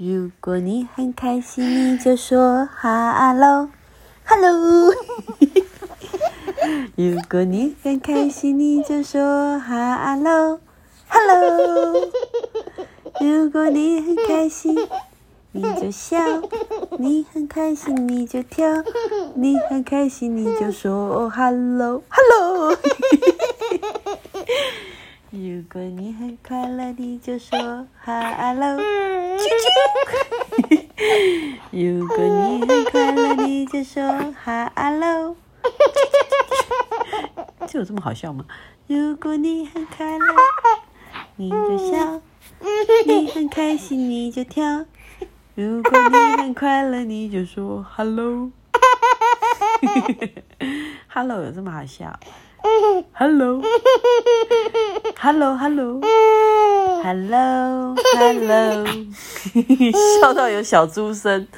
如果你很开心，你就说 hello，hello。如果你很开心，你就说 hello，hello。如果你很开心，你就笑；你很开心，你就跳；你很开心，你就说 hello，hello。如果你很快乐，你就说 hello，啾啾。如果你很快乐，你就说 hello。这有这么好笑吗？如果你很快乐，你就笑；你很开心，你就跳。如果你很快乐，你就说 hello。Hello 有这么好笑？Hello，Hello，Hello，Hello，Hello，笑到有小猪声。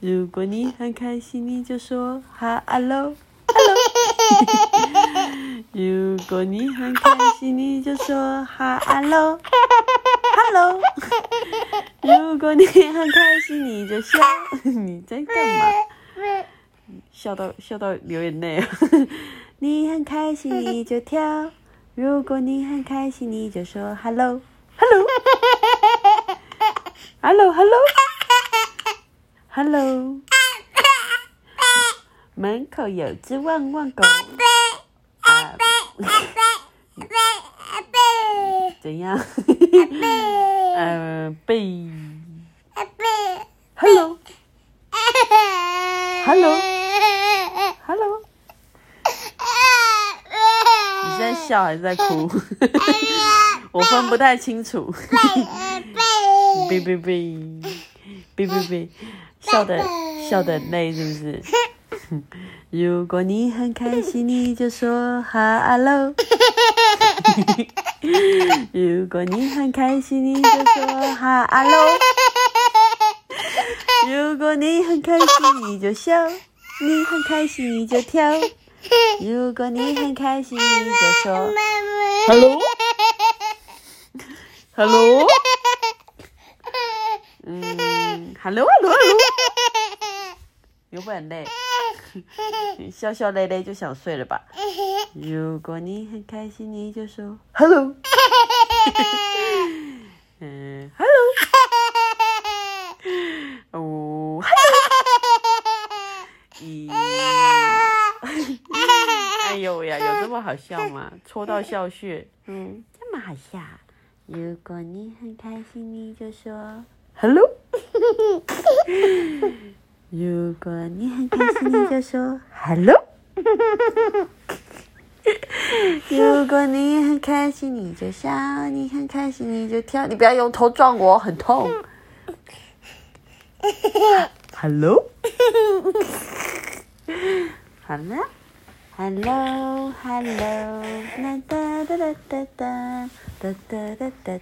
如果你很开心，你就说 Hello，Hello。如果你很开心，你就说 Hello，Hello。如果你很开心，你就笑。你在干嘛？笑到笑到流眼泪啊。你很开心，你就跳。如果你很开心，你就说 hello，hello，hello，hello，hello。门口有只汪汪狗。啊！怎样？呃，贝。Hello，Hello，Hello。你在笑还是在哭？我分不太清楚。哔哔哔，哔哔哔，笑的笑的累是不是？如果你很开心，你就说 hello。如果你很开心，你就说 hello。如果你很开心，你就笑；你很开心，你就跳。如果你很开心，你就说 hello。hello。嗯，hello，hello，hello。有没有很累？笑笑累累就想睡了吧？如果你很开心，你就说 hello。嗯，hello。哦咦，哎呦呀，有这么好笑吗？戳到笑穴。嗯，这么好笑。如果你很开心，你就说 hello。如果你很开心，你就说 “hello”。如果你很开心，你就笑；你很开心，你就跳。你不要用头撞我，很痛。Hello。好了，Hello，Hello，哒哒哒哒哒哒哒哒哒哒哒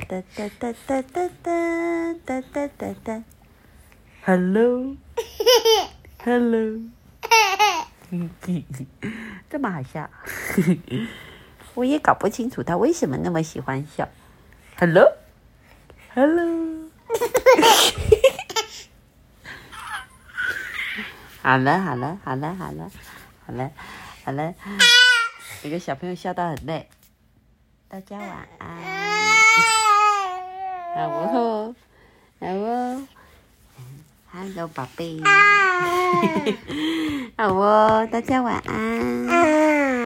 哒哒哒哒哒哒哒。Hello，Hello，这么好笑，我也搞不清楚他为什么那么喜欢笑。Hello，Hello，好了，好了，好了，好了，好了，好了，有个小朋友笑到很累，大家晚安，好不？好哦？Hello，宝贝。好哦，大家晚安。